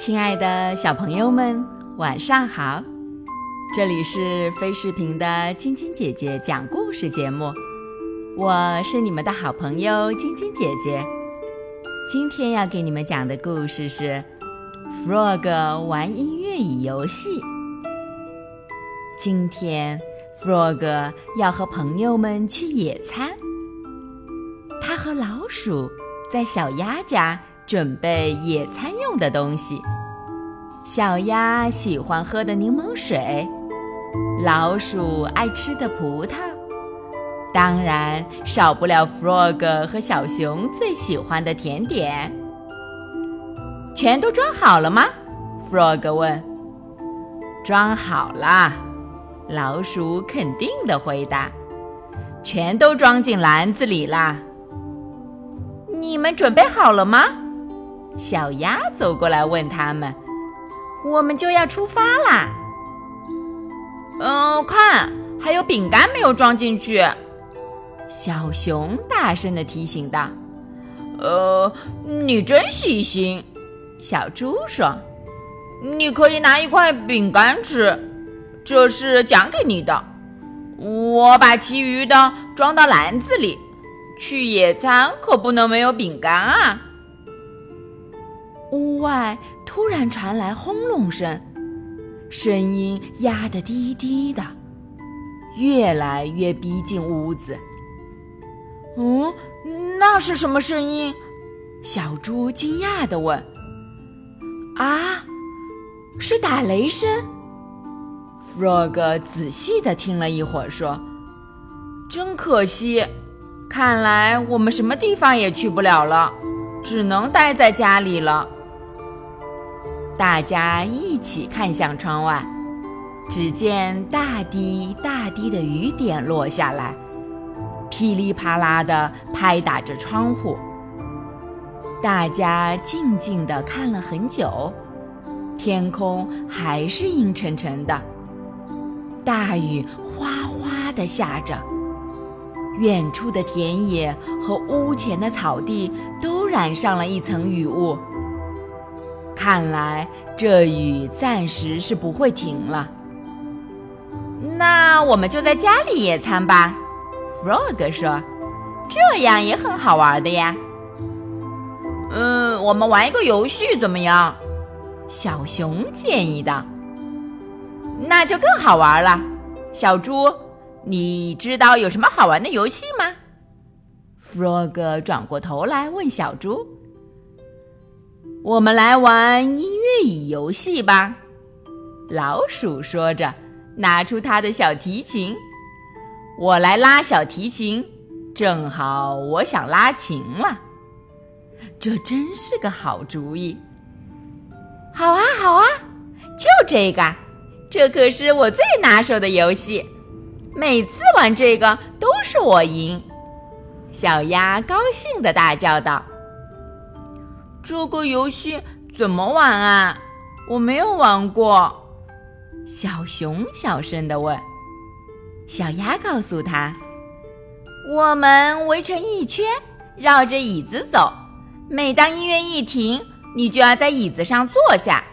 亲爱的小朋友们，晚上好！这里是飞视频的晶晶姐姐讲故事节目，我是你们的好朋友晶晶姐姐。今天要给你们讲的故事是《Frog 玩音乐与游戏》。今天，Frog 要和朋友们去野餐，他和老鼠在小鸭家。准备野餐用的东西，小鸭喜欢喝的柠檬水，老鼠爱吃的葡萄，当然少不了 Frog 和小熊最喜欢的甜点。全都装好了吗？Frog 问。装好了，老鼠肯定的回答。全都装进篮子里啦。你们准备好了吗？小鸭走过来问他们：“我们就要出发啦。”嗯，看，还有饼干没有装进去。小熊大声的提醒道：“呃，你真细心。”小猪说：“你可以拿一块饼干吃，这是奖给你的。我把其余的装到篮子里。去野餐可不能没有饼干啊。”屋外突然传来轰隆声，声音压得低低的，越来越逼近屋子。嗯，那是什么声音？小猪惊讶地问。啊，是打雷声。Frog 仔细地听了一会儿，说：“真可惜，看来我们什么地方也去不了了，只能待在家里了。”大家一起看向窗外，只见大滴大滴的雨点落下来，噼里啪啦地拍打着窗户。大家静静地看了很久，天空还是阴沉沉的，大雨哗哗地下着，远处的田野和屋前的草地都染上了一层雨雾。看来这雨暂时是不会停了。那我们就在家里野餐吧，Frog 说，这样也很好玩的呀。嗯，我们玩一个游戏怎么样？小熊建议道。那就更好玩了。小猪，你知道有什么好玩的游戏吗？Frog 转过头来问小猪。我们来玩音乐椅游戏吧，老鼠说着，拿出他的小提琴。我来拉小提琴，正好我想拉琴了。这真是个好主意。好啊，好啊，就这个，这可是我最拿手的游戏，每次玩这个都是我赢。小鸭高兴的大叫道。这个游戏怎么玩啊？我没有玩过。小熊小声的问。小鸭告诉他：“我们围成一圈，绕着椅子走。每当音乐一停，你就要在椅子上坐下。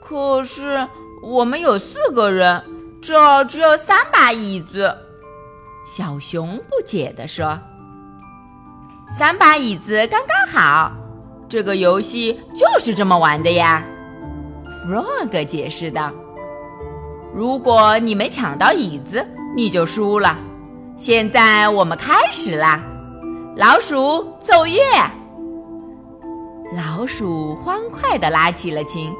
可是我们有四个人，这只有三把椅子。”小熊不解地说。三把椅子刚刚好，这个游戏就是这么玩的呀。Frog 解释道：“如果你没抢到椅子，你就输了。现在我们开始啦！老鼠奏乐。”老鼠欢快地拉起了琴，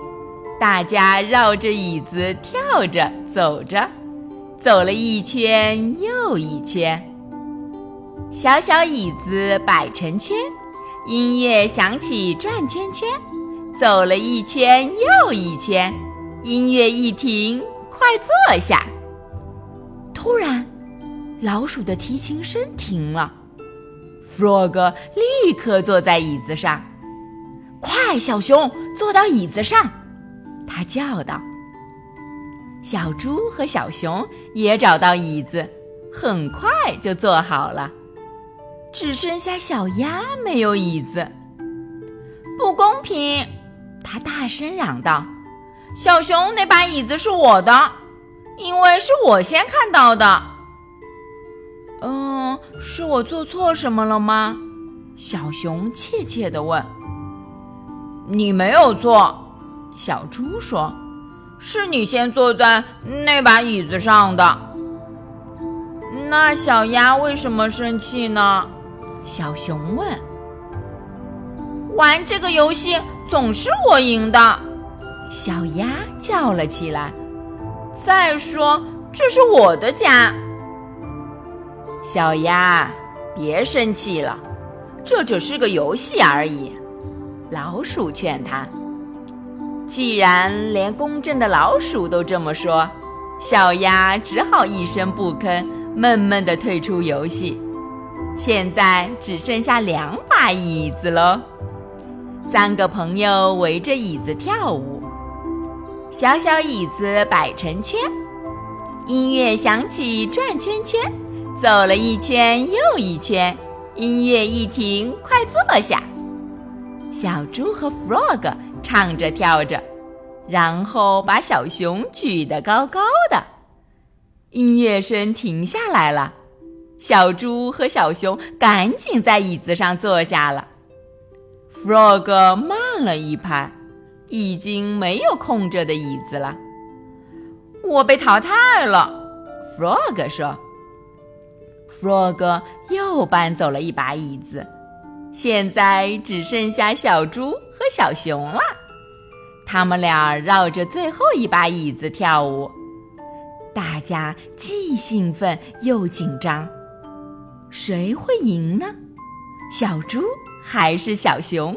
大家绕着椅子跳着走着，走了一圈又一圈。小小椅子摆成圈，音乐响起转圈圈，走了一圈又一圈，音乐一停，快坐下。突然，老鼠的提琴声停了，Frog 立刻坐在椅子上。快，小熊，坐到椅子上！他叫道。小猪和小熊也找到椅子，很快就坐好了。只剩下小鸭没有椅子，不公平！他大声嚷道：“小熊，那把椅子是我的，因为是我先看到的。”“嗯，是我做错什么了吗？”小熊怯怯地问。“你没有错。”小猪说，“是你先坐在那把椅子上的。”那小鸭为什么生气呢？小熊问。玩这个游戏总是我赢的，小鸭叫了起来。再说，这是我的家。小鸭，别生气了，这只是个游戏而已。老鼠劝他。既然连公正的老鼠都这么说，小鸭只好一声不吭，闷闷地退出游戏。现在只剩下两把椅子喽。三个朋友围着椅子跳舞，小小椅子摆成圈，音乐响起转圈圈，走了一圈又一圈，音乐一停，快坐下。小猪和 Frog 唱着跳着，然后把小熊举得高高的。音乐声停下来了，小猪和小熊赶紧在椅子上坐下了。Frog 慢了一拍，已经没有空着的椅子了。我被淘汰了，Frog 说。Frog 又搬走了一把椅子，现在只剩下小猪和小熊了。他们俩绕着最后一把椅子跳舞，大家既兴奋又紧张。谁会赢呢？小猪？还是小熊。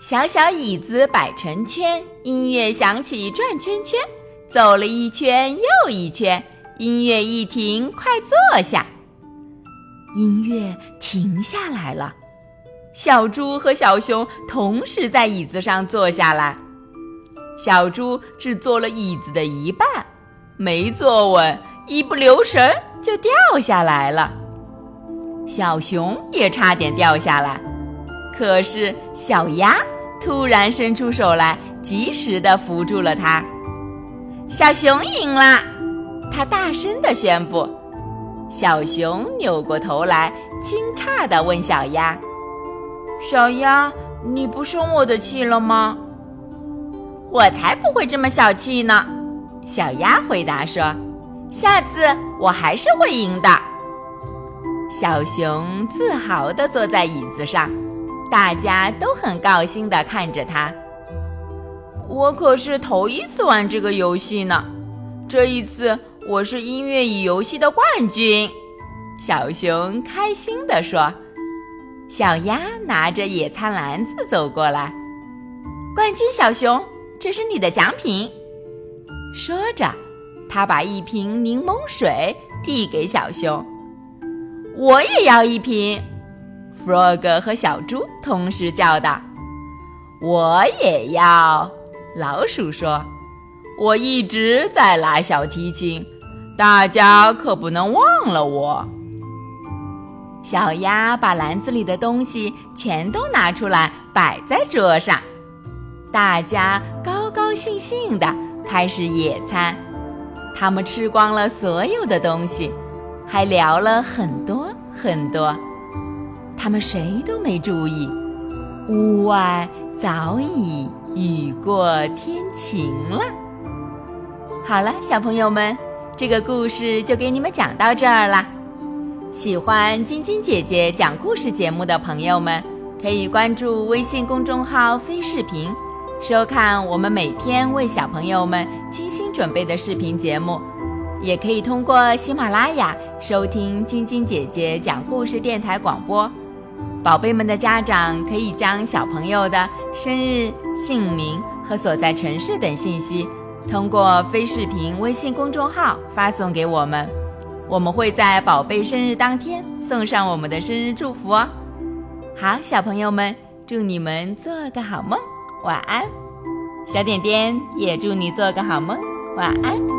小小椅子摆成圈，音乐响起转圈圈，走了一圈又一圈，音乐一停，快坐下。音乐停下来了，小猪和小熊同时在椅子上坐下来。小猪只坐了椅子的一半，没坐稳，一不留神就掉下来了。小熊也差点掉下来，可是小鸭突然伸出手来，及时的扶住了它。小熊赢了，它大声的宣布。小熊扭过头来，惊诧的问小鸭：“小鸭，你不生我的气了吗？”“我才不会这么小气呢！”小鸭回答说：“下次我还是会赢的。”小熊自豪地坐在椅子上，大家都很高兴地看着他。我可是头一次玩这个游戏呢，这一次我是音乐椅游戏的冠军。小熊开心地说。小鸭拿着野餐篮子走过来，冠军小熊，这是你的奖品。说着，他把一瓶柠檬水递给小熊。我也要一瓶，Frog 和小猪同时叫道：“我也要。”老鼠说：“我一直在拉小提琴，大家可不能忘了我。”小鸭把篮子里的东西全都拿出来摆在桌上，大家高高兴兴的开始野餐。他们吃光了所有的东西。还聊了很多很多，他们谁都没注意，屋外早已雨过天晴了。好了，小朋友们，这个故事就给你们讲到这儿了。喜欢晶晶姐姐讲故事节目的朋友们，可以关注微信公众号“飞视频”，收看我们每天为小朋友们精心准备的视频节目。也可以通过喜马拉雅收听晶晶姐姐讲故事电台广播。宝贝们的家长可以将小朋友的生日、姓名和所在城市等信息，通过非视频微信公众号发送给我们，我们会在宝贝生日当天送上我们的生日祝福哦。好，小朋友们，祝你们做个好梦，晚安。小点点也祝你做个好梦，晚安。